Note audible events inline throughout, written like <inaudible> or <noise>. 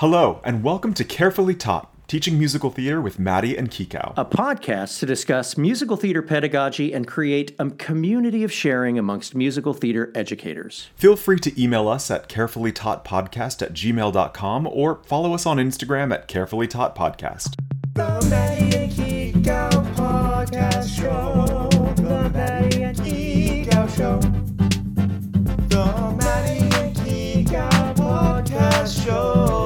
Hello, and welcome to Carefully Taught, teaching musical theater with Maddie and Kikau. a podcast to discuss musical theater pedagogy and create a community of sharing amongst musical theater educators. Feel free to email us at carefullytaughtpodcast at gmail.com or follow us on Instagram at Carefully Taught Podcast. The Maddie and Kiko Podcast Show. The Maddie and Kiko Show. The Maddie and Kiko Podcast Show.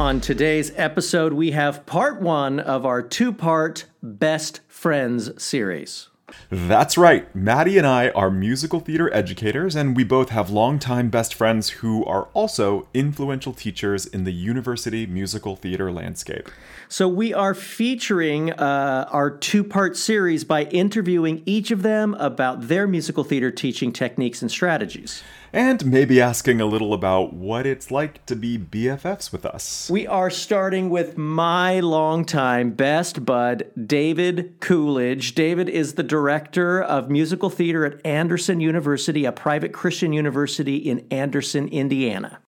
On today's episode, we have part one of our two part Best Friends series. That's right, Maddie and I are musical theater educators, and we both have longtime best friends who are also influential teachers in the university musical theater landscape. So, we are featuring uh, our two part series by interviewing each of them about their musical theater teaching techniques and strategies. And maybe asking a little about what it's like to be BFFs with us. We are starting with my longtime best bud, David Coolidge. David is the director of musical theater at Anderson University, a private Christian university in Anderson, Indiana.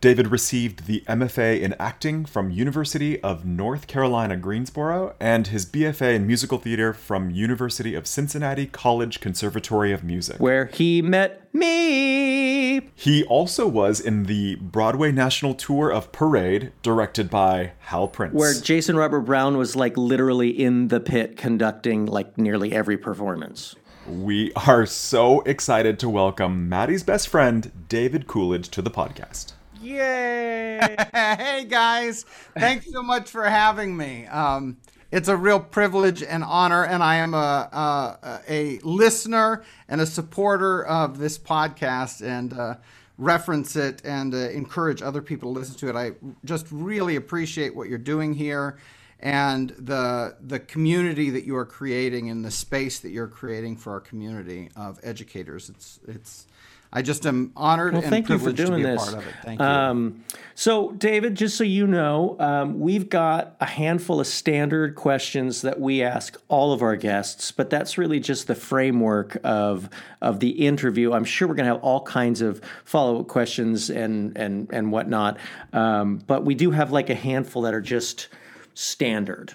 David received the MFA in acting from University of North Carolina Greensboro and his BFA in musical theater from University of Cincinnati College Conservatory of Music. Where he met me. He also was in the Broadway National Tour of Parade, directed by Hal Prince. Where Jason Robert Brown was like literally in the pit conducting like nearly every performance. we are so excited to welcome Maddie's best friend, David Coolidge, to the podcast. Yay! <laughs> hey guys, thanks so much for having me. Um, it's a real privilege and honor, and I am a, a, a listener and a supporter of this podcast and uh, reference it and uh, encourage other people to listen to it. I just really appreciate what you're doing here and the the community that you are creating and the space that you're creating for our community of educators. It's it's I just am honored Well, and thank you for privileged to be this. a part of it. Thank you. Um, so, David, just so you know, um, we've got a handful of standard questions that we ask all of our guests, but that's really just the framework of of the interview. I'm sure we're going to have all kinds of follow up questions and and and whatnot, um, but we do have like a handful that are just standard.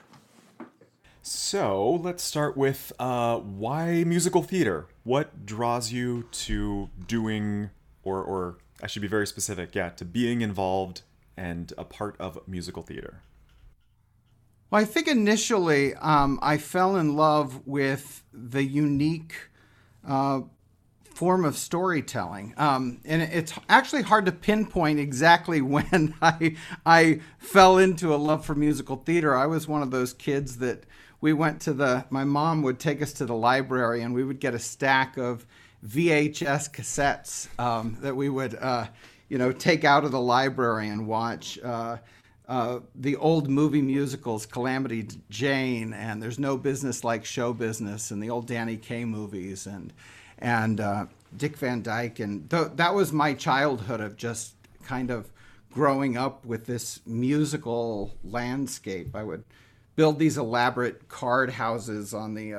So let's start with uh, why musical theater? What draws you to doing, or, or I should be very specific, yeah, to being involved and a part of musical theater? Well, I think initially um, I fell in love with the unique uh, form of storytelling, um, and it's actually hard to pinpoint exactly <laughs> when I I fell into a love for musical theater. I was one of those kids that we went to the. My mom would take us to the library, and we would get a stack of VHS cassettes um, that we would. Uh, you know, take out of the library and watch uh, uh, the old movie musicals, Calamity Jane, and There's No Business Like Show Business, and the old Danny Kaye movies, and and uh, Dick Van Dyke, and th- that was my childhood of just kind of growing up with this musical landscape. I would build these elaborate card houses on the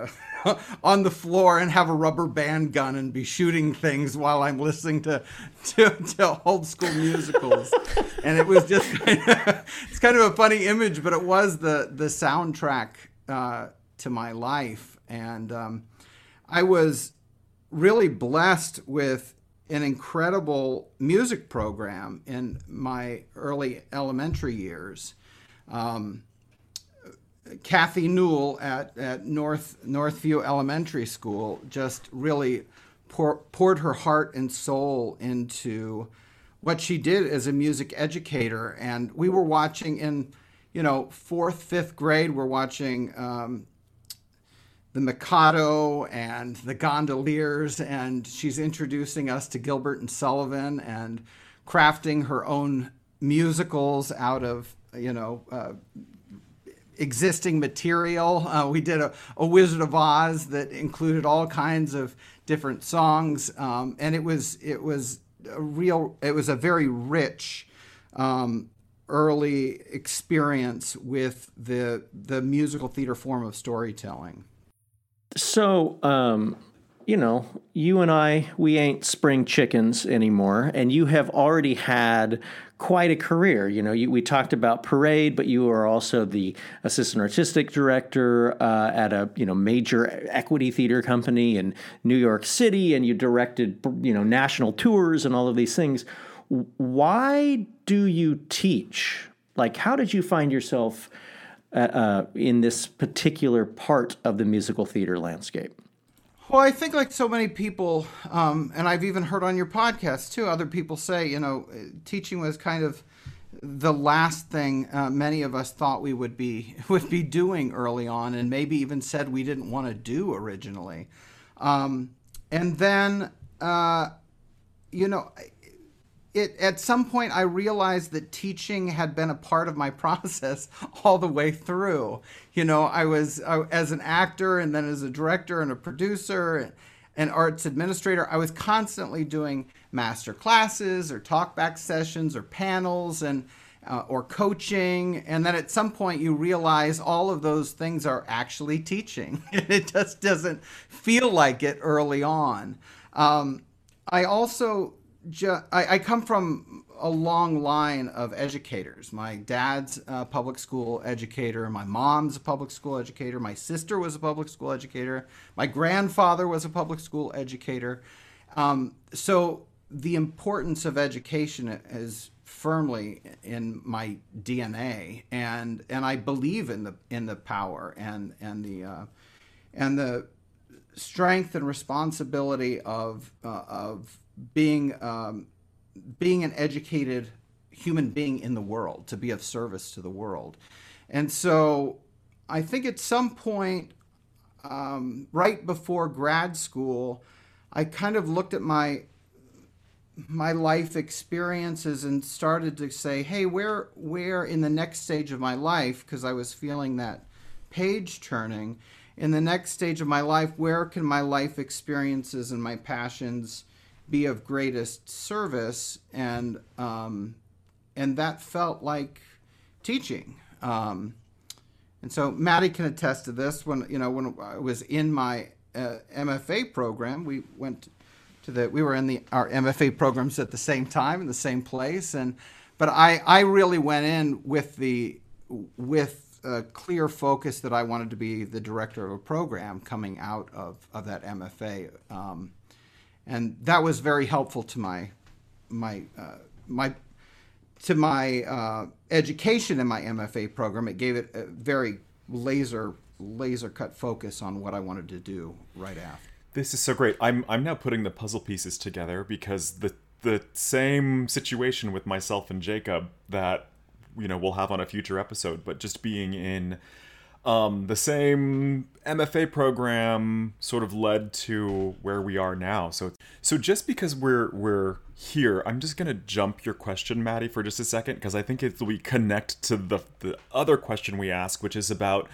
uh, <laughs> on the floor and have a rubber band gun and be shooting things while I'm listening to <laughs> to, to old school musicals. and it was just <laughs> kind of, it's kind of a funny image, but it was the the soundtrack uh, to my life, and um, I was really blessed with an incredible music program in my early elementary years. Um, Kathy Newell at, at North Northview Elementary School just really pour, poured her heart and soul into what she did as a music educator. And we were watching in, you know, fourth, fifth grade, we're watching um, the Mikado and the Gondoliers, and she's introducing us to Gilbert and Sullivan and crafting her own musicals out of, you know, uh, existing material. Uh, we did a, a Wizard of Oz that included all kinds of different songs, um, and it was it was a real it was a very rich um, early experience with the the musical theater form of storytelling. So, um, you know, you and I, we ain't spring chickens anymore, and you have already had quite a career. You know, you, we talked about Parade, but you are also the assistant artistic director uh, at a you know major equity theater company in New York City, and you directed you know national tours and all of these things. Why do you teach? Like, how did you find yourself uh, uh, in this particular part of the musical theater landscape? Well, I think like so many people, um, and I've even heard on your podcast too, other people say, you know, teaching was kind of the last thing uh, many of us thought we would be <laughs> would be doing early on, and maybe even said we didn't want to do originally. Um, and then, uh, you know, it at some point I realized that teaching had been a part of my <laughs> process all the way through. You know, I was I, as an actor and then as a director and a producer and an arts administrator, I was constantly doing master classes or talkback sessions or panels and uh, or coaching. And then at some point you realize all of those things are actually teaching. <laughs> It just doesn't feel like it early on. Um, i also ju- I, I come from a long line of educators. My dad's a public school educator. My mom's a public school educator. My sister was a public school educator. My grandfather was a public school educator. Um, so the importance of education is firmly in my DNA, and and I believe in the in the power and and the uh, and the strength and responsibility of uh, of being um, being an educated human being in the world to be of service to the world. And so i think at some point um, right before grad school i kind of looked at my my life experiences and started to say hey where where in the next stage of my life because i was feeling that page turning in the next stage of my life where can my life experiences and my passions be of greatest service and um, and that felt like teaching um, and so Maddie can attest to this when you know when I was in my uh, MFA program we went to the we were in the our MFA programs at the same time in the same place and but I I really went in with the with a clear focus that I wanted to be the director of a program coming out of, of that MFA. Um, and that was very helpful to my my uh, my to my uh, education in my MFA program. It gave it a very laser laser cut focus on what I wanted to do right after. This is so great. I'm I'm now putting the puzzle pieces together because the the same situation with myself and Jacob that you know we'll have on a future episode, but just being in um, the same MFA program sort of led to where we are now. So, so just because we're we're here, I'm just gonna jump your question, Maddie, for just a second, because I think it we connect to the the other question we ask, which is about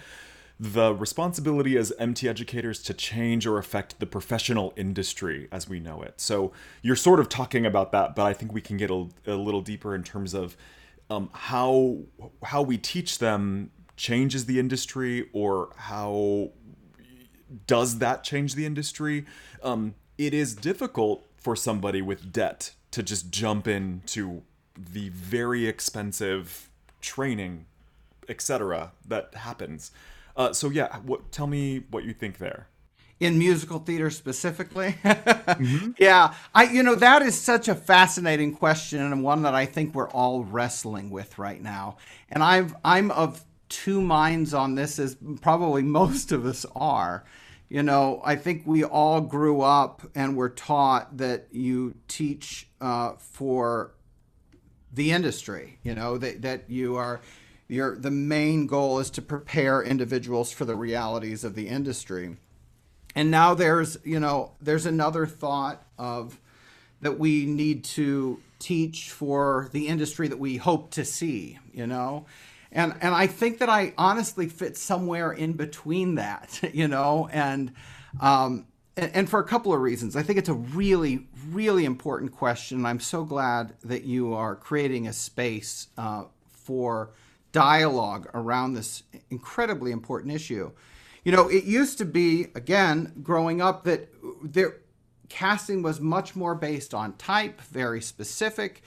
the responsibility as MT educators to change or affect the professional industry as we know it. So you're sort of talking about that, but I think we can get a, a little deeper in terms of um, how how we teach them changes the industry or how does that change the industry? Um, it is difficult for somebody with debt to just jump into the very expensive training etc that happens. Uh, so yeah what tell me what you think there. In musical theater specifically? <laughs> Mm-hmm. yeah i you know that is such a fascinating question and one that i think we're all wrestling with right now. And i've i'm of two minds on this as probably <laughs> most of us are. You know, I think we all grew up and were taught that you teach uh, for the industry. You know that that you are your the main goal is to prepare individuals for the realities of the industry. And now there's you know there's another thought of that we need to teach for the industry that we hope to see. You know, and and I think that I honestly fit somewhere in between that, <laughs> you know, and um, and, and for a couple of reasons. I think it's a really really important question. I'm so glad that you are creating a space uh, for dialogue around this incredibly important issue. You know, it used to be again growing up that there casting was much more based on type, very specific.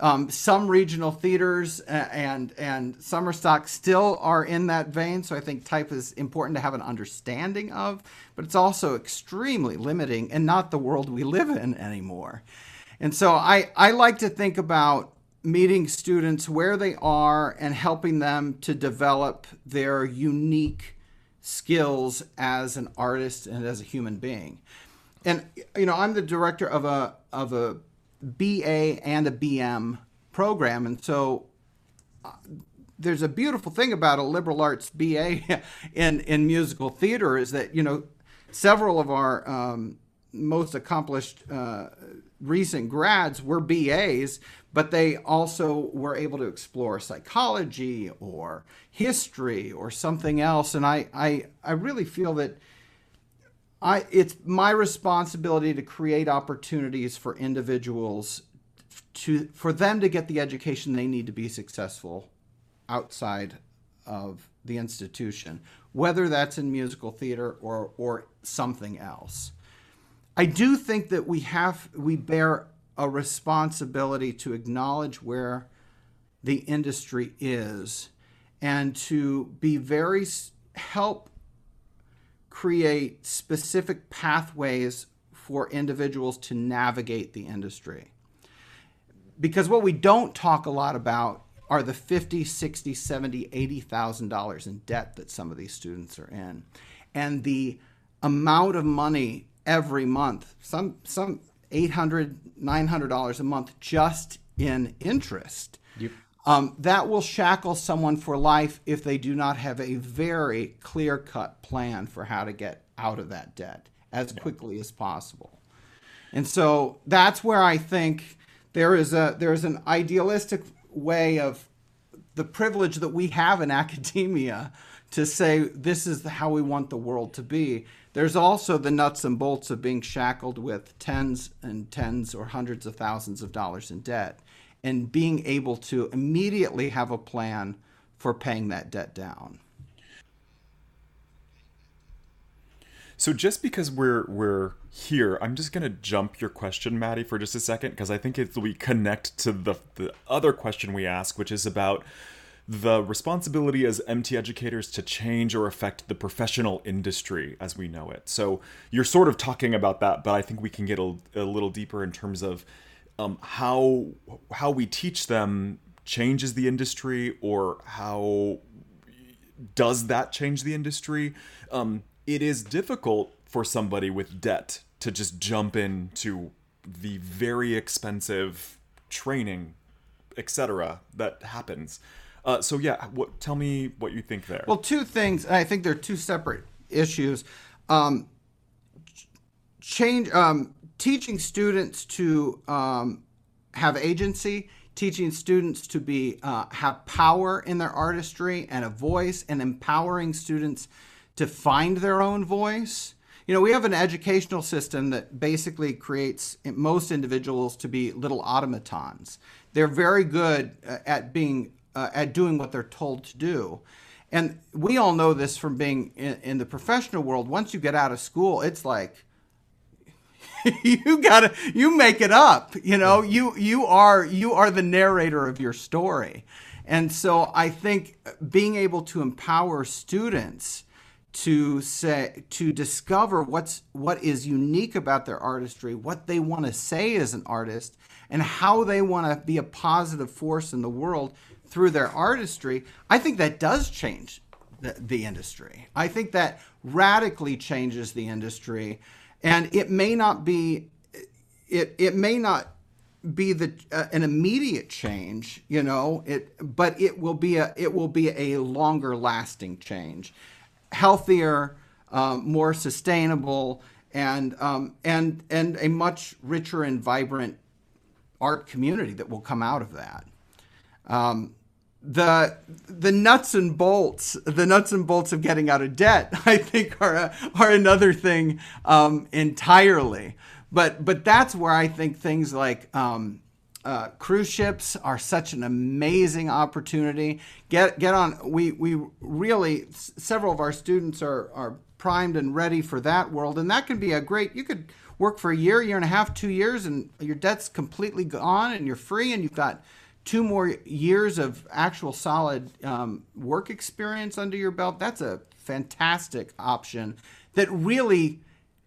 Um, some regional theaters and and summer stock still are in that vein, so I think type is important to have an understanding of, but it's also extremely limiting and not the world we live in anymore. And so I, I like to think about meeting students where they are and helping them to develop their unique skills as an artist and as a human being. And you know, I'm the director of a of a BA and a BM program, and so uh, there's a beautiful thing about a liberal arts BA <laughs> in in musical theater is that you know several of our um, most accomplished uh, recent grads were BAs, but they also were able to explore psychology or history or something else. And I I, I really feel that I it's my responsibility to create opportunities for individuals to for them to get the education they need to be successful outside of the institution, whether that's in musical theater or or something else. I do think that we have we bear a responsibility to acknowledge where the industry is and to be very help create specific pathways for individuals to navigate the industry. Because what we don't talk a lot about are the 50 60 70 80000 dollars in debt that some of these students are in. And the amount of money every month some some 800 900 dollars a month just in interest um, that will shackle someone for life if they do not have a very clear cut plan for how to get out of that debt as quickly as possible. And so that's where I think there is a there is an idealistic way of the privilege that we have in <laughs> academia to say this is how we want the world to be. There's also the nuts and bolts of being shackled with tens and tens or hundreds of thousands of dollars in debt and being able to immediately have a plan for paying that debt down. So just because we're we're here, I'm just gonna jump your question, Maddie, for just a second, because I think if we connect to the the other question we ask, which is about the responsibility as MT educators to change or affect the professional industry as we know it. So you're sort of talking about that, but I think we can get a, a little deeper in terms of um, how how we teach them changes the industry or how does that change the industry? Um, it is difficult for somebody with debt to just jump into the very expensive training, etc. that happens. Uh, so yeah, what, tell me what you think there. Well, two things. and I think they're two separate issues. Um, change um, teaching students to um, have agency, teaching students to be uh, have power in their artistry and a voice, and empowering students to find their own voice. You know, we have an educational system that basically creates most individuals to be little automatons. They're very good uh, at being uh, at doing what they're told to do. And we all know this from being in, in the professional world. Once you get out of school, it's like <laughs> you gotta you make it up you know? You you are you are the narrator of your story. And so i think being able to empower students to say to discover what's what is unique about their artistry what they want to say as an artist and how they want to be a positive force in the world through their artistry i think that does change the, the industry. I think that radically changes the industry and it may not be it it may not be the uh, an immediate change you know it but it will be a it will be a longer lasting change. Healthier um, more sustainable and um, and and a much richer and vibrant art community that will come out of that. Um, the the nuts and bolts the nuts and bolts of getting out of debt <laughs> i think are a, are another thing um, entirely but but that's where i think things like um, uh, cruise ships are such an amazing opportunity. Get get on. We we really several of our students are are primed and ready for that world, and that can be a great. You could work for a year, year and a half, two years, and your debt's completely gone, and you're free, and you've got two more years of actual solid um, work experience under your belt. That's a fantastic option that really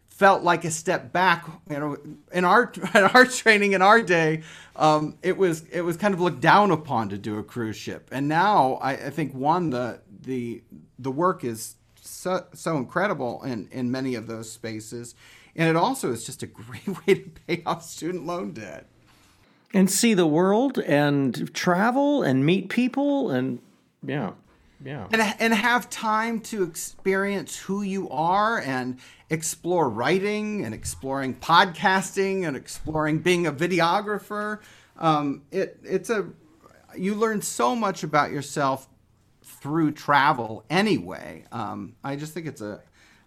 felt like a step back. You know, in our <laughs> in our training in our day, um, it was it was kind of looked down upon to do a cruise ship, and now I, I think one the the the work is so so incredible in in many of those spaces, and it also is just a <laughs> great way to pay off student loan debt. And see the world and travel and meet people and yeah, yeah. and, and have time to experience who you are and explore writing and exploring podcasting and exploring being a videographer. Um, it it's a you learn so much about yourself through travel anyway. Um, I just think it's a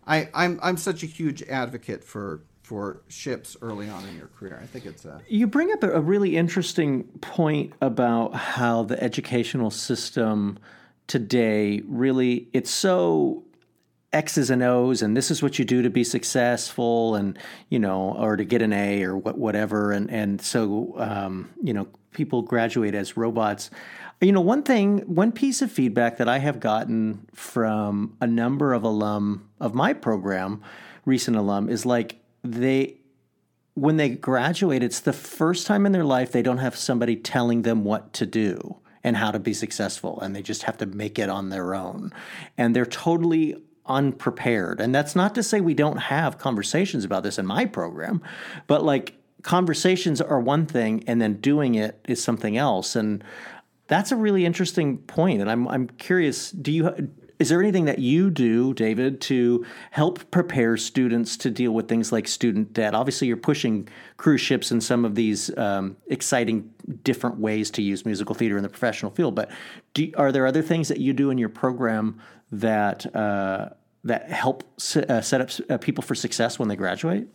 I I'm I'm such a huge advocate for for ships early on in your career. I think it's a You bring up a really interesting point about how the educational system today really it's so X's and O's, and this is what you do to be successful, and you know, or to get an A or what, whatever, and and so um, you know, people graduate as robots. You know, one thing, one piece of feedback that I have gotten from a number of alum of my program, recent alum, is like they when they graduate, it's the first time in their life they don't have somebody telling them what to do and how to be successful, and they just have to make it on their own. And they're totally unprepared. And that's not to say we don't have conversations about this in my program, but like conversations are one thing, and then doing it is something else. And that's a really interesting. And I'm I'm curious. Do you is there anything that you do, David, to help prepare students to deal with things like student debt? Obviously, you're pushing cruise ships and some of these um, exciting different ways to use musical theater in the professional field. But do, are there other things that you do in your program that uh, that help s- uh, set up uh, people for success when they graduate?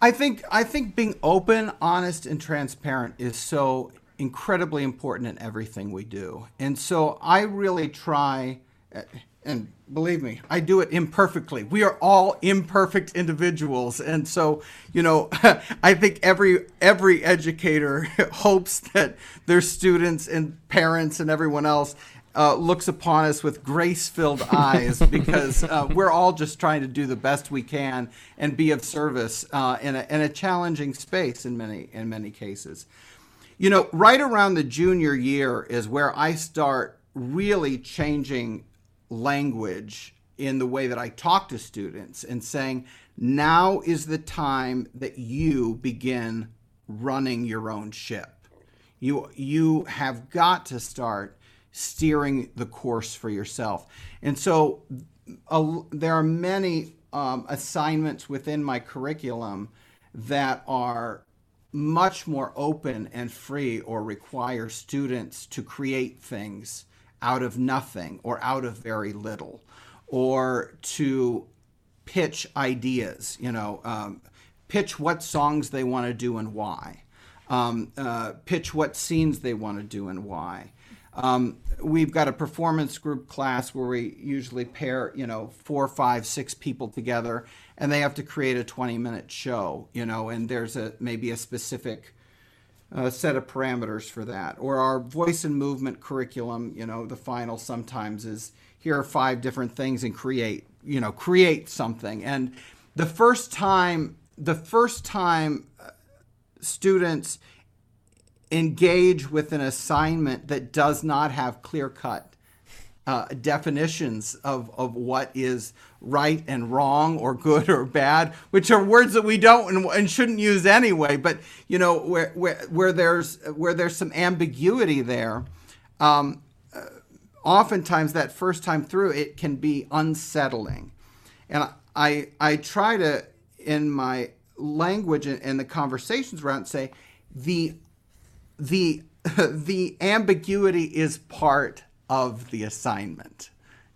I think I think being open, honest, and transparent is so incredibly important in everything we do. And so I really try, and believe me, I do it imperfectly. We are all imperfect individuals, and so you know, <laughs> I think every every educator <laughs> hopes that their students and parents and everyone else uh, looks upon us with grace-filled <laughs> eyes because uh, we're all just trying to do the best we can and be of service uh, in, a, in a challenging space in many in many cases. You know, right around the junior year is where I start really changing language in the way that I talk to students and saying, now is the time that you begin running your own ship. You you have got to start steering the course for yourself. And so uh, there are many um, assignments within my curriculum that are much more open and free or require students to create things out of nothing or out of very little or to pitch ideas you know um, pitch what songs they want to do and why um, uh, pitch what scenes they want to do and why. Um, we've got a performance group class where we usually pair, you know, four, five, six people together, and they have to create a 20-minute show, you know, and there's a maybe a specific uh, set of parameters for that. Or our voice and movement curriculum, you know, the final sometimes is here are five different things and create, you know, create something. And the first time, the first time uh, students engage with an assignment that does not have clear cut uh, definitions of, of what is right and wrong or good or bad, which are words that we don't and, and shouldn't use anyway. But you know where, where, where there's where there's some ambiguity there, um, uh, oftentimes that first time through it can be unsettling, and I I try to in my language and, and the conversations around say the the <laughs> the ambiguity is part of the assignment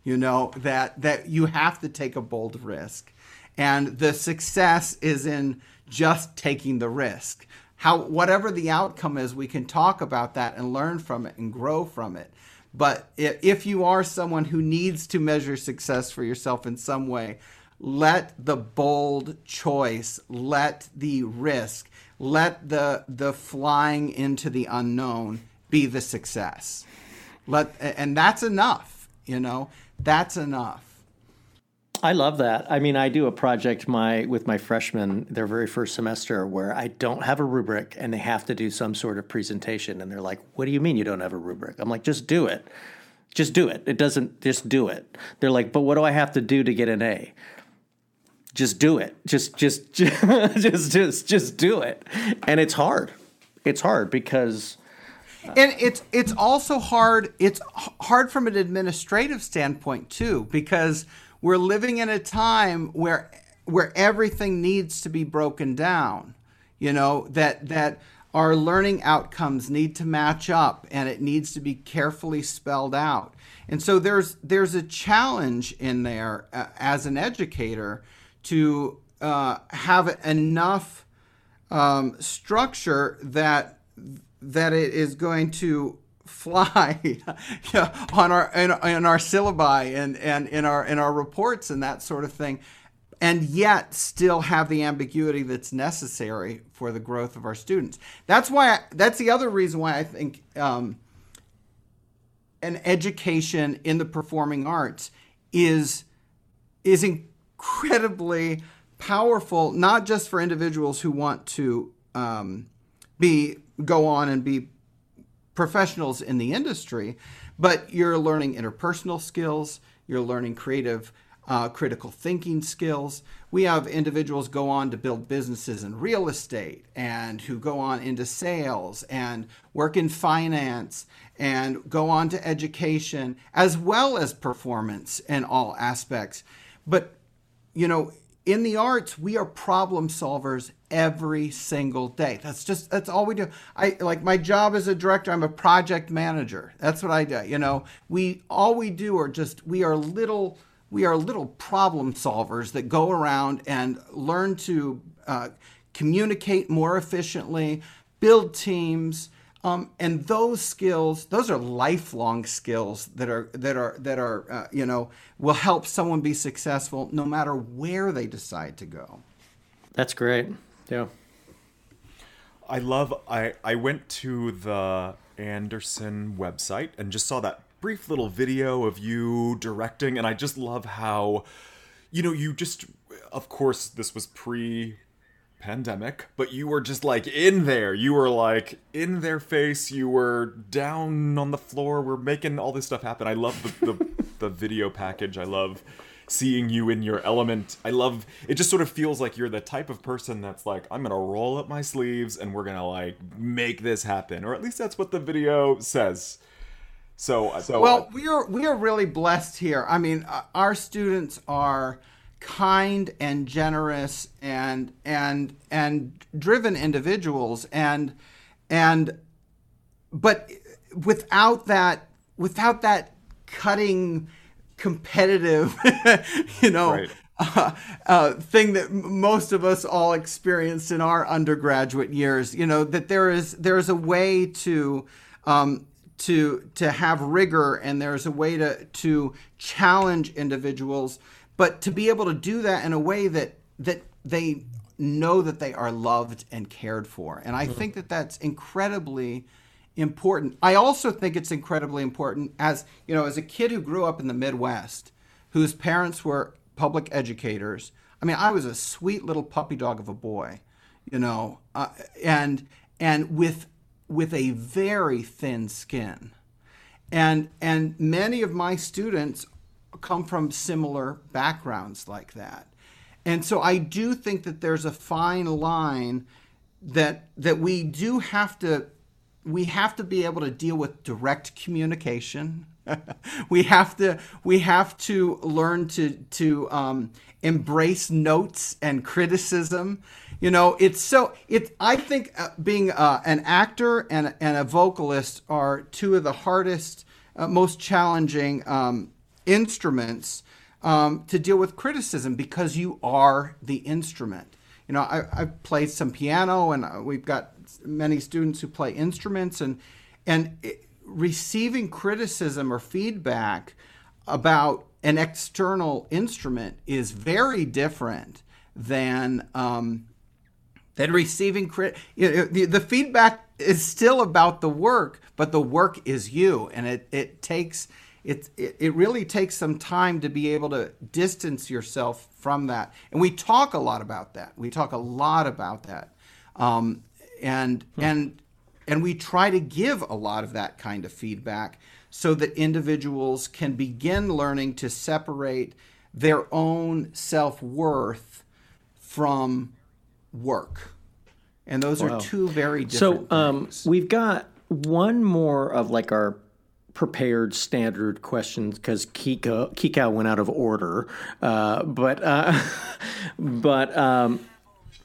you know that that you have to take a bold risk and the success is in just taking the risk how whatever the outcome is, we can talk about that and learn from it and grow from it. But if you are someone who needs to measure success for yourself in some way, let the bold choice, let the risk, let the the flying into the unknown be the success. Let and that's enough, you know. That's enough. I love that. I mean, I do a project my with my freshmen their very first semester where I don't have a rubric and they have to do some sort of presentation and they're like, "What do you mean you don't have a rubric?" I'm like, "Just do it. Just do it. It doesn't just do it." They're like, "But what do I have to do to get an A?" Just do it. Just just <laughs> just just just do it. And it's hard. It's hard because and it's it's also hard it's hard from an administrative standpoint too because we're living in a time where where everything needs to be broken down you know that that our learning outcomes need to match up and it needs to be carefully spelled out. And so there's there's a challenge in there uh, as an educator to uh, have enough um, structure that that it is going to fly <laughs> yeah, on our in, in our syllabi and, and in our in our reports and that sort of thing and yet still have the ambiguity that's necessary for the growth of our students. That's why I, that's the other reason why i think um, an education in the performing arts is is incredibly powerful, not just for individuals who want to um, be go on and be professionals in the industry, but you're learning interpersonal skills, you're learning creative, uh, critical thinking skills. We have individuals go on to build businesses in real estate and who go on into sales and work in finance and go on to education as well as performance in all aspects. But, you know, in the arts, we are problem solvers every single day. That's just that's all we do. I like my job as a director, I'm a project manager. That's what I do. You know, we all we do are just we are little we are little problem solvers that go around and learn to uh, communicate more efficiently, build teams, um, and those skills, those are lifelong skills that are that are that are uh, you know will help someone be successful no matter where they decide to go. that's great. Yeah. I love I I went to the Anderson website and just saw that brief little video of you directing and I just love how you know you just of course this was pre pandemic but you were just like in there. You were like in their face. You were down on the floor. We're making all this stuff happen. I love the the, <laughs> the video package. I love seeing you in your element. I love it just sort of feels like you're the type of person that's like i'm gonna roll up my sleeves and we're gonna like make this happen. Or at least that's what the video says. So so Well, we are we are really blessed here. I mean, uh, our students are kind and generous and and and driven individuals and and but without that without that cutting competitive <laughs> you know Right. uh, uh, thing that most of us all experienced in our undergraduate years. You know that there is there is a way to um, to to have rigor, and there's a way to to challenge individuals, but to be able to do that in a way that that they know that they are loved and cared for. And I think that that's incredibly important. I also think it's incredibly important as, you know, as a kid who grew up in the Midwest, whose parents were public educators. I mean, I was a sweet little puppy dog of a boy, you know, uh, and and with with a very thin skin. And and many of my students come from similar backgrounds like that. And so I do think that there's a fine line that that we do have to we have to be able to deal with direct communication. <laughs> we have to we have to learn to to um, embrace notes and criticism. You know, it's so it. I think uh, being uh, an actor and and a vocalist are two of the hardest, uh, most challenging um, instruments um, to deal with criticism because you are the instrument. You know, I, I've played some piano and uh, we've got many students who play instruments and and it, receiving criticism or feedback about an external instrument is very different than um, than receiving crit. You know, the, the feedback is still about the work, but the work is you, and it it takes it, it it really takes some time to be able to distance yourself from that. And we talk a lot about that. We talk a lot about that, um, and and and we try to give a lot of that kind of feedback so that individuals can begin learning to separate their own self worth from work. And those are two very different So um, we've got one more of like our prepared standard questions because Kiko Kiko went out of order, uh, but uh, <laughs> but um,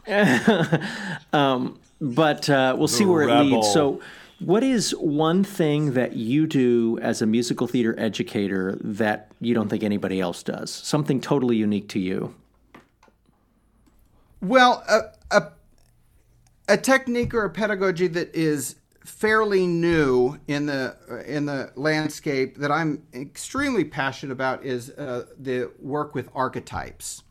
<laughs> um, but uh, we'll see where it leads. So. What is one thing that you do as a musical theater educator that you don't think anybody else does? Something totally unique to you. Well, a, a, a technique or a pedagogy that is fairly new in the in the landscape that I'm extremely passionate about is uh, the work with archetypes.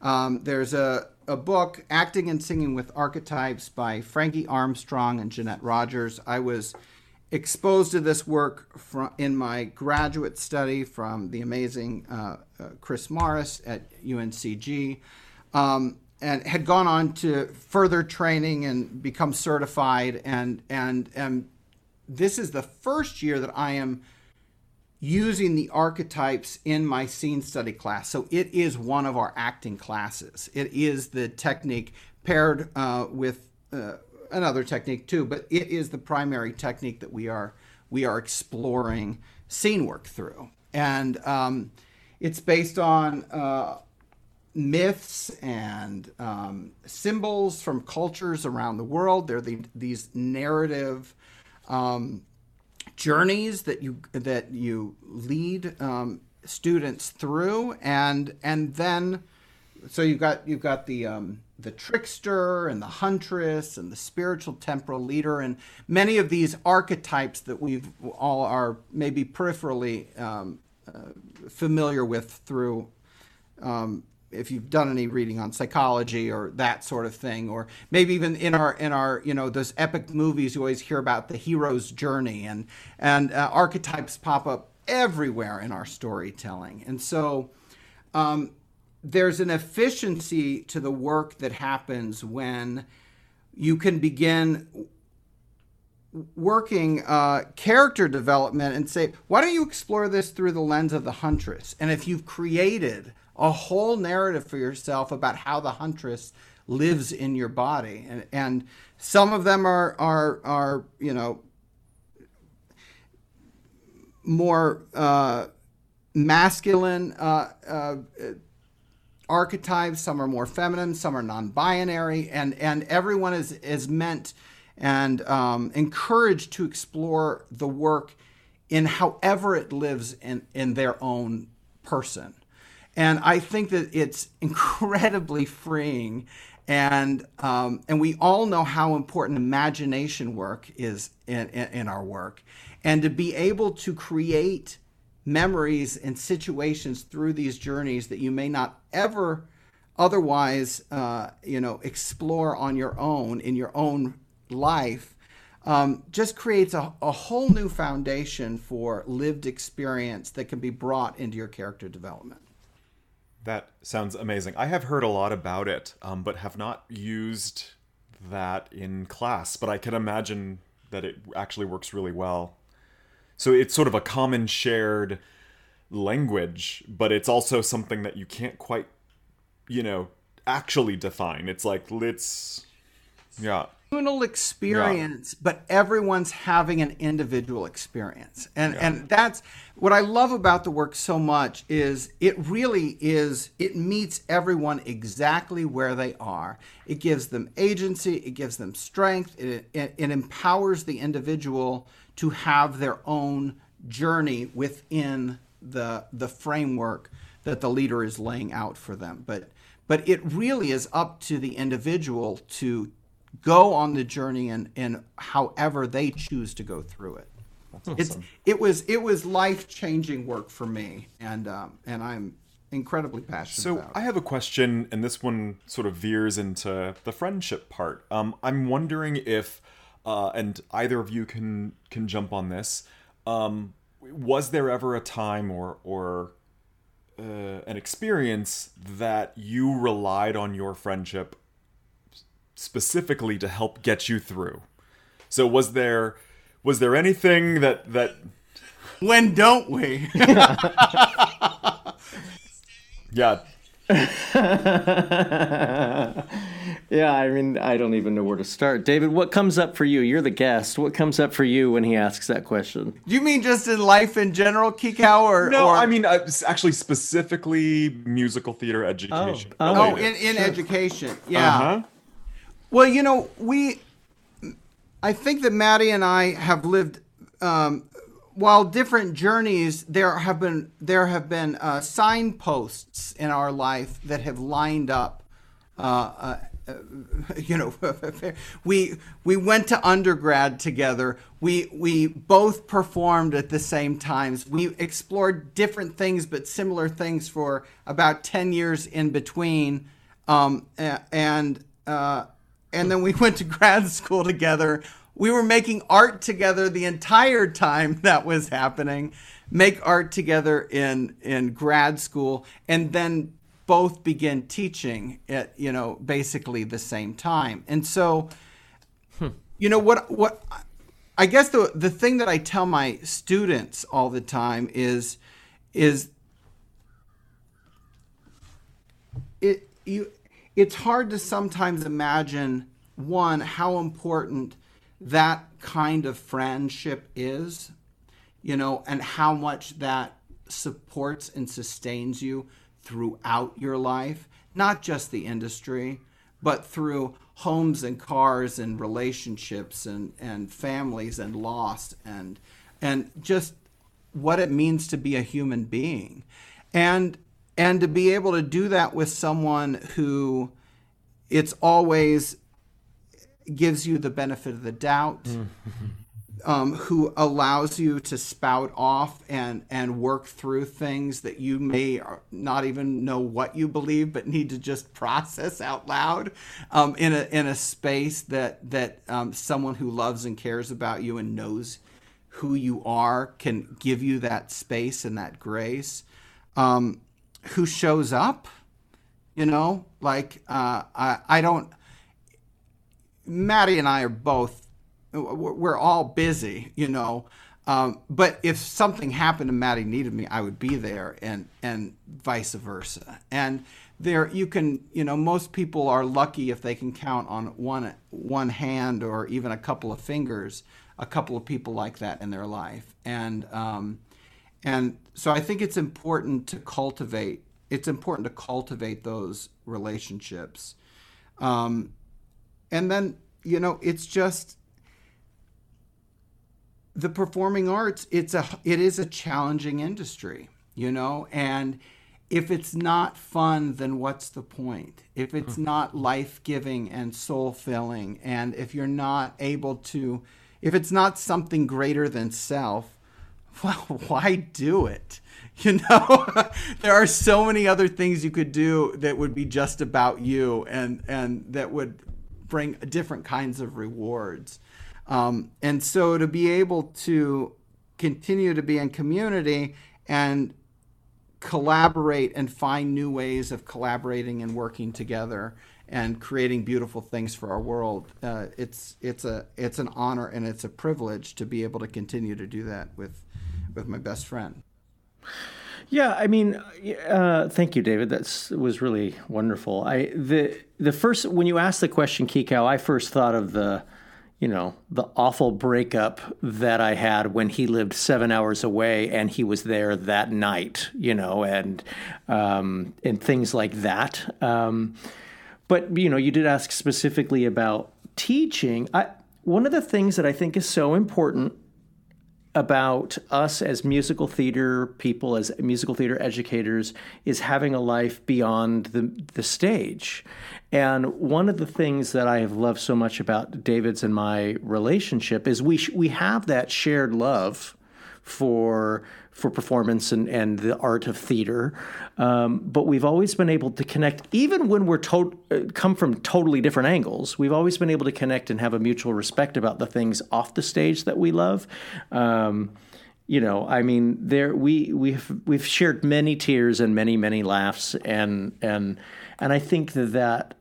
Um, there's a, a book, Acting and Singing with Archetypes, by Frankie Armstrong and Jeanette Rodgers. I was exposed to this work from, in my graduate study from the amazing uh, uh, Chris Morris at UNCG, um, and had gone on to further training and become certified. And and and this is the first year that I am using the archetypes in my scene study class. So it is one of our acting classes. It is the technique paired uh, with uh, another technique too, but it is the primary technique that we are we are exploring scene work through, and um, it's based on. Uh, myths and um, symbols from cultures around the world. They're the, these narrative um, journeys that you that you lead um, students through, and and then so you've got you've got the um, the trickster and the huntress and the spiritual temporal leader and many of these archetypes that we've all are maybe peripherally um, uh, familiar with through um, if you've done any reading on psychology or that sort of thing, or maybe even in our in our you know those epic movies you always hear about the hero's journey and and uh, archetypes pop up everywhere in our storytelling, and so um, there's an efficiency to the work that happens when you can begin working uh, character development and say, why don't you explore this through the lens of the huntress? And if you've created a whole narrative for yourself about how the huntress lives in your body, and and some of them are are are you know more uh, masculine uh, uh, archetypes. Some are more feminine. Some are non-binary, and and everyone is is meant and um, encouraged to explore the work in however it lives in in their own person. And I think that it's <laughs> incredibly freeing, and um, and we all know how important imagination work is in, in, in our work, and to be able to create memories and situations through these journeys that you may not ever otherwise uh, you know explore on your own in your own life um, just creates a, a whole new foundation for lived experience that can be brought into your character development That sounds amazing. I have heard a lot about it, um, but have not used that in class. But I can imagine that it actually works really well. So it's sort of a common shared language, but it's also something that you can't quite, you know, actually define. It's like, let's, yeah. Communal experience, but everyone's having an individual experience. And and that's what I love about the work so much is it really is it meets everyone exactly where they are. It gives them agency, it gives them strength, it, it, it empowers the individual to have their own journey within the the framework that the leader is laying out for them. But but it really is up to the individual to go on the journey and and however they choose to go through it. It's it was it was life changing work for me, and um, and I'm incredibly passionate So. I have a question, and this one sort of veers into the friendship part. Um, I'm wondering if, uh, and either of you can can jump on this. Um, was there ever a time or or uh, an experience that you relied on your friendship specifically to help get you through? So was there was there anything that that when don't we? <laughs> yeah <laughs> yeah, I mean, I don't even know where to start. David, what comes up for you? You're the guest. What comes up for you when he asks that question? Do you mean just in life in general, Kikau, or No, or, I mean uh, actually specifically musical theater education. Oh. oh, related. in, in education, yeah. Uh-huh. Well, you know, we, I think that Maddie and I have lived, um, while different journeys, there have been there have been uh, signposts in our life that have lined up. Uh, uh, <laughs> you know, <laughs> we we went to undergrad together. We we both performed at the same times. We explored different things but similar things for about ten years in between, um, and uh, and then we went to grad school together. We were making art together the entire time that was happening. Make art together in in grad school, and then both begin teaching at you know basically the same time. And so, you know what what I guess the the thing that I tell my students all the time is is it you it's hard to sometimes imagine one how important that kind of friendship is you know and how much that supports and sustains you throughout your life not just the industry but through homes and cars and relationships and and families and loss and and just what it means to be a human being. And and to be able to do that with someone who it's always gives you the benefit of the doubt um, who allows you to spout off and and work through things that you may not even know what you believe but need to just process out loud um, in a in a space that that um, someone who loves and cares about you and knows who you are can give you that space and that grace. Um, who shows up you know like uh, I, I don't maddie and i are both we're all busy you know. Um, but if something happened and maddie needed me i would be there and and vice versa. And there you can you know most people are lucky if they can count on one one hand or even a couple of fingers a couple of people like that in their life. And um, and so I think it's important to cultivate. It's important to cultivate those relationships, um, and then you know it's just the performing arts. It's a it is a challenging industry, you know, and if it's not fun, then what's the point? If it's not life giving and soul filling, and if you're not able to, if it's not something greater than self, <laughs> well, why do it? <laughs> You know, <laughs> there are so many other things you could do that would be just about you and, and that would bring different kinds of rewards. Um, and so to be able to continue to be in community and collaborate and find new ways of collaborating and working together and creating beautiful things for our world. Uh, it's it's a it's an honor and it's a privilege to be able to continue to do that with with my best friend. Yeah, I mean, uh, thank you, David. That was really wonderful. I the the first when you asked the question, Kikau, I first thought of the, you know, the awful breakup that I had when he lived seven hours away and he was there that night, you know, and um, and things like that. Um, but you know, you did ask specifically about teaching. I one of the things that I think is so important about us as musical theater people, as musical theater educators, is having a life beyond the, the stage. And one of the things that I have loved so much about David's and my relationship is we, sh- we have that shared love for for performance and, and the art of theater. Um, but we've always been able to connect, even when we're to- uh, come from totally different angles. We've always been able to connect and have a mutual respect about the things off the stage that we love. Um, you know, I mean, there we we've we've shared many tears and many many laughs, and and and I think that that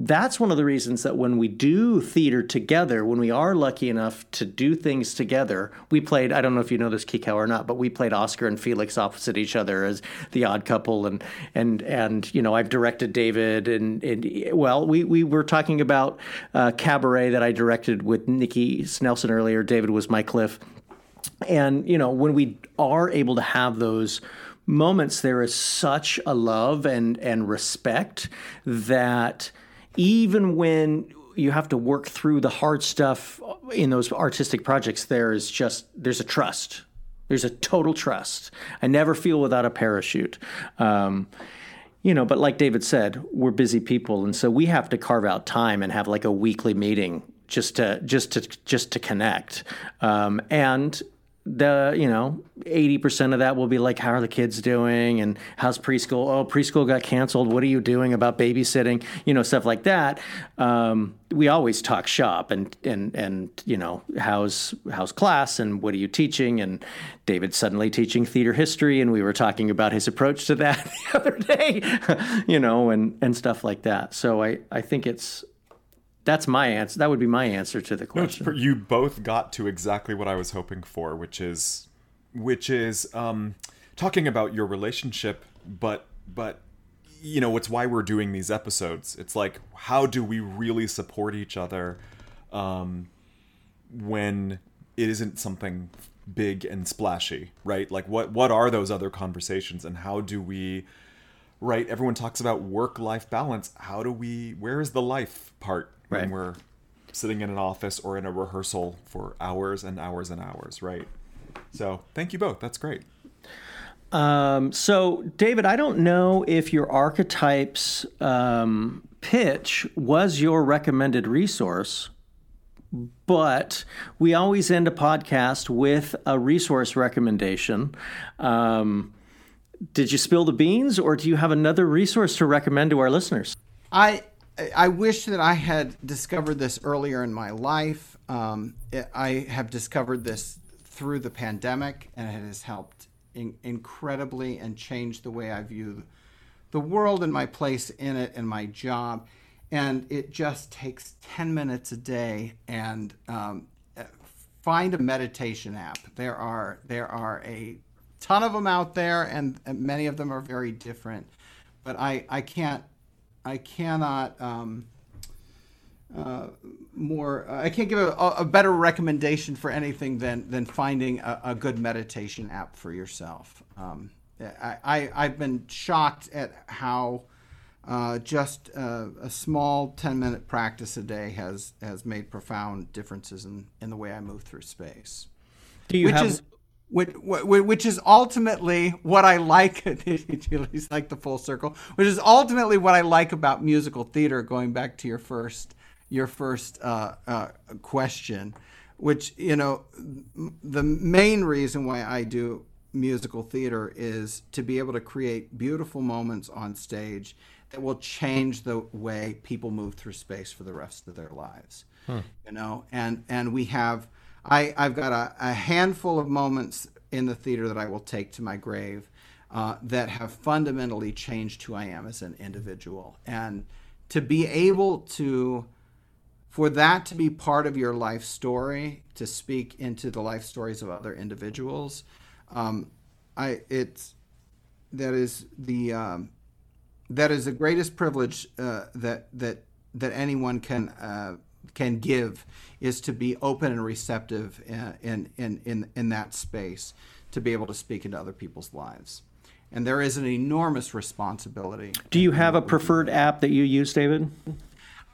that's one of the reasons that when we do theater together, when we are lucky enough to do things together, we played, I don't know if you know this Kikau or not, but we played Oscar and Felix opposite each other as the odd couple. And, and, and, you know, I've directed David and, and well, we, we were talking about uh, Cabaret that I directed with Nikki Snelson earlier. David was my Cliff. And, you know, when we are able to have those moments, there is such a love and, and respect that, even when you have to work through the hard stuff in those artistic projects, there is just there's a trust. There's a total trust. I never feel without a parachute. Um, you know, but like David said, we're busy people, and so we have to carve out time and have like a weekly meeting just to just to just to connect. Um, and the you know 80% of that will be like how are the kids doing? And how's preschool? Oh preschool got canceled. What are you doing about babysitting? You know stuff like that. Um, we always talk shop and and and you know how's how's class? And what are you teaching? And david suddenly teaching theater history and we were talking about his approach to that <laughs> the other day <laughs> you know and and stuff like that. So i i think it's that's my answer. That would be my answer to the question. You both got to exactly what I was hoping for, which is, which is um, talking about your relationship, but but you know, it's why we're doing these episodes. It's like, how do we really support each other um, when it isn't something big and splashy, right? Like, what what are those other conversations, and how do we? Right, everyone talks about work-life balance. How do we? Where is the life part when we're sitting in an office or in a rehearsal for hours and hours and hours, right? So thank you both. That's great. Um, so, David, I don't know if your archetypes um, pitch was your recommended resource, but we always end a podcast with a resource recommendation. Um, did you spill the beans, or do you have another resource to recommend to our listeners? I I wish that I had discovered this earlier in my life. Um, I have discovered this through the pandemic, and it has helped in- incredibly and changed the way I view the world and my place in it and my job. And it just takes 10 minutes a day and um, find a meditation app. There are there are a ton of them out there, and, and many of them are very different. But I, I can't I cannot um, uh, more. I can't give a, a better recommendation for anything than than finding a, a good meditation app for yourself. Um, I, I I've been shocked at how uh, just uh, a small ten minute practice a day has has made profound differences in in the way I move through space Do you which have? is which, which is ultimately what I like. <laughs> He's like the full circle, which is ultimately what I like about musical theater. Going back to your first your first uh, uh, question, which you know, the main reason why I do musical theater is to be able to create beautiful moments on stage that will change the way people move through space for the rest of their lives. You know, and and we have I, I've got a, a handful of moments in the theater that I will take to my grave uh, that have fundamentally changed who I am as an individual. And to be able to, for that to be part of your life story, to speak into the life stories of other individuals, um, I it's that is the um, that is the greatest privilege uh, that that that anyone can uh, can give is to be open and receptive in in in in that space to be able to speak into other people's lives. And there is an enormous responsibility. do you have a preferred app that you use, David?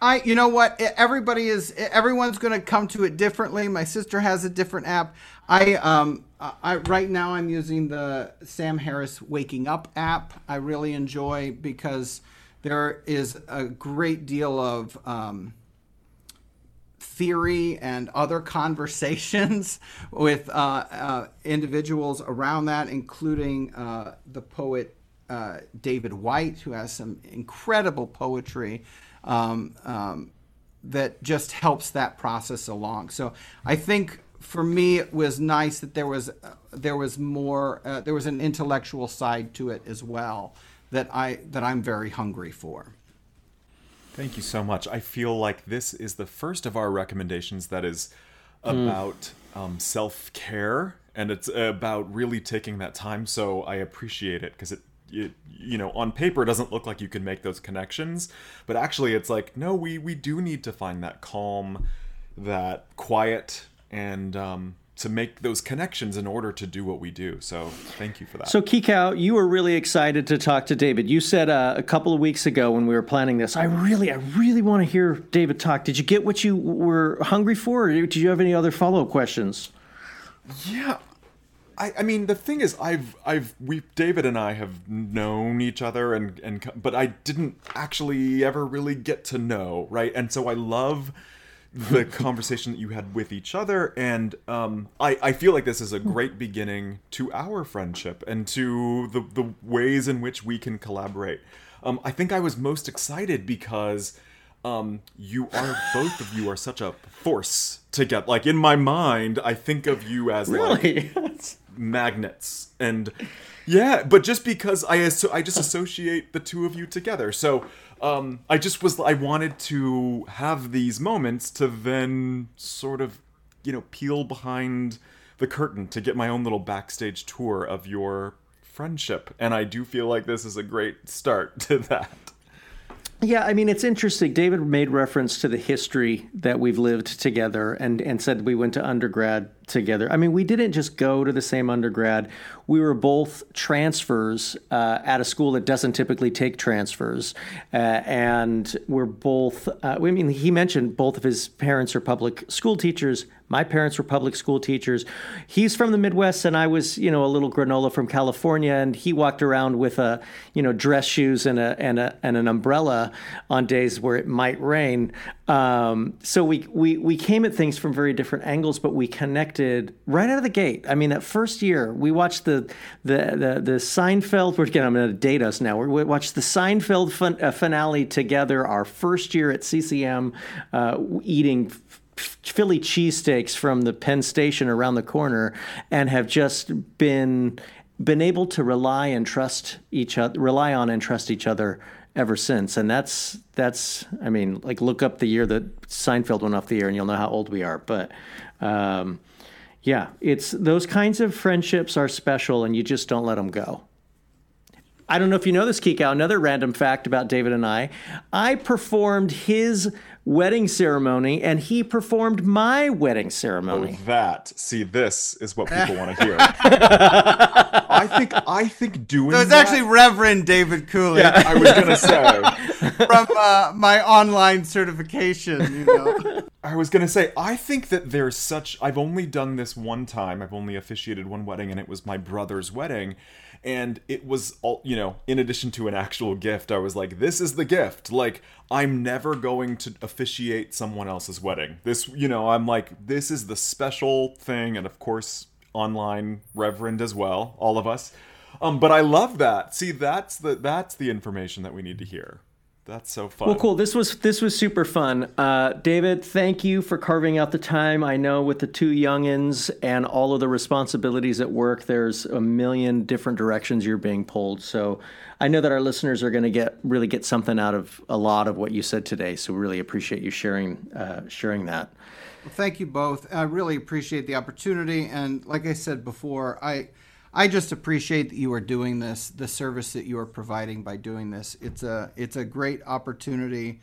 I, you know what? Everybody is. Everyone's going to come to it differently. My sister has a different app. I, um, I right now I'm using the Sam Harris Waking Up app. I really enjoy because there is a great deal of um, theory and other conversations <laughs> with uh, uh, individuals around that, including uh, the poet uh, David Whyte, who has some incredible poetry um, um, that just helps that process along. So I think for me it was nice that there was uh, there was more uh, there was an intellectual side to it as well that I that I'm very hungry for. Thank you so much. I feel like this is the first of our recommendations that is about um, self care and it's about really taking that time. So I appreciate it because it, it, you know, on paper it doesn't look like you can make those connections, but actually it's like, no, we, we do need to find that calm, that quiet, and um, to make those connections in order to do what we do. So thank you for that. So, Kikau, you were really excited to talk to David. You said uh, a couple of weeks ago when we were planning this, I really, I really want to hear David talk. Did you get what you were hungry for, or did you have any other follow up questions? Yeah. I, I mean the thing is I've I've we David and I have known each other and and but I didn't actually ever really get to know right and so I love the conversation that you had with each other and um I I feel like this is a great beginning to our friendship and to the the ways in which we can collaborate um I think I was most excited because um, you are both of you are such a force together. Like in my mind, I think of you as like Really? <laughs> magnets, and yeah, but just because I asso- I just associate the two of you together. So um, I just was I wanted to have these moments to then sort of you know peel behind the curtain to get my own little backstage tour of your friendship, and I do feel like this is a great start <laughs> to that. Yeah, I mean, it's interesting. David made reference to the history that we've lived together and, and said we went to undergrad together. I mean, we didn't just go to the same undergrad. We were both transfers uh, at a school that doesn't typically take transfers. Uh, and we're both, uh, I mean, he mentioned both of his parents are public school teachers. My parents were public school teachers. He's from the Midwest, and I was, you know, a little granola from California. And he walked around with a, you know, dress shoes and a and a and an umbrella on days where it might rain. Um, so we we we came at things from very different angles, but we connected right out of the gate. I mean, that first year we watched the the the, the Seinfeld. We're again, I'm going to date us now. We watched the Seinfeld fin- uh, finale together. Our first year at CCM, uh, eating. Philly cheesesteaks from the Penn Station around the corner, and have just been been able to rely and trust each other, rely on and trust each other ever since. And that's that's I mean, like look up the year that Seinfeld went off the air, and you'll know how old we are. But um, yeah, it's those kinds of friendships are special, and you just don't let them go. I don't know if you know this, Kikau. Another random fact about David and I. I performed his wedding ceremony, and he performed my wedding ceremony. That see, this is what people want to <laughs> hear. <laughs> I think I think doing So it's that- actually Reverend David Coolidge I was gonna say <laughs> from uh, my online certification. You know, I was gonna say I think that there's such I've only done this one time. I've only officiated one wedding, and it was my brother's wedding. And it was all you know, in addition to an actual gift, I was like, this is the gift. Like, I'm never going to officiate someone else's wedding. This you know, I'm like, this is the special thing, and of course online reverend as well, all of us. Um, but I love that. See, that's the that's the information that we need to hear. That's so fun. Well, cool. This was this was super fun. Uh, David, thank you for carving out the time. I know with the two youngins and all of the responsibilities at work, there's a million different directions you're being pulled. So I know that our listeners are going to get really get something out of a lot of what you said today. So really appreciate you sharing uh, sharing that. Well, thank you both. I really appreciate the opportunity, and like I said before, I I just appreciate that you are doing this, the service that you are providing by doing this. It's a it's a great opportunity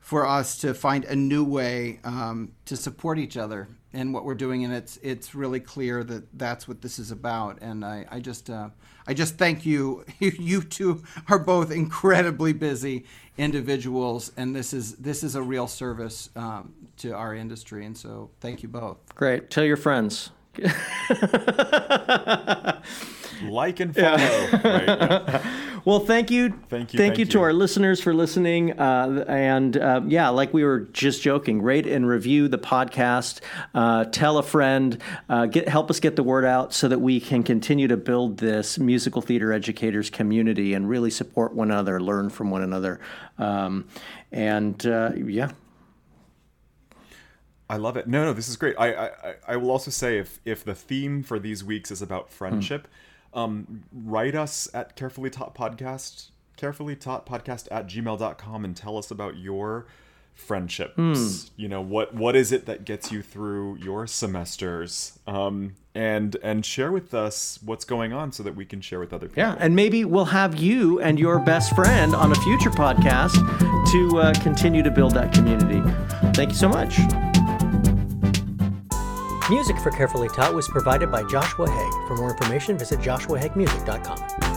for us to find a new way um, to support each other and what we're doing, and it's it's really clear that that's what this is about. And I, I just uh, I just thank you. <laughs> You two are both incredibly busy individuals, and this is this is a real service um, to our industry. And so thank you both. Great. Tell your friends. Like and follow. Right, yeah. <laughs> Well, thank you. Thank you, Thank, thank you to our listeners for listening. Uh, and uh, yeah, like we were just joking, rate and review the podcast. Uh, tell a friend. Uh, get help us get the word out so that we can continue to build this musical theater educators community and really support one another, learn from one another. Um, and uh, yeah, I love it. No, no, this is great. I, I, I- will also say if if the theme for these weeks is about friendship, um, write us at carefully taught podcast, carefully taught podcast at gmail.com and tell us about your friendships. You know, what what is it that gets you through your semesters? Um, and and share with us what's going on so that we can share with other people. yeah, and maybe we'll have you and your best friend on a future podcast to uh, continue to build that community. Thank you so much. Music for Carefully Taught was provided by Joshua Haig. For more information, visit joshuahagmusic.com.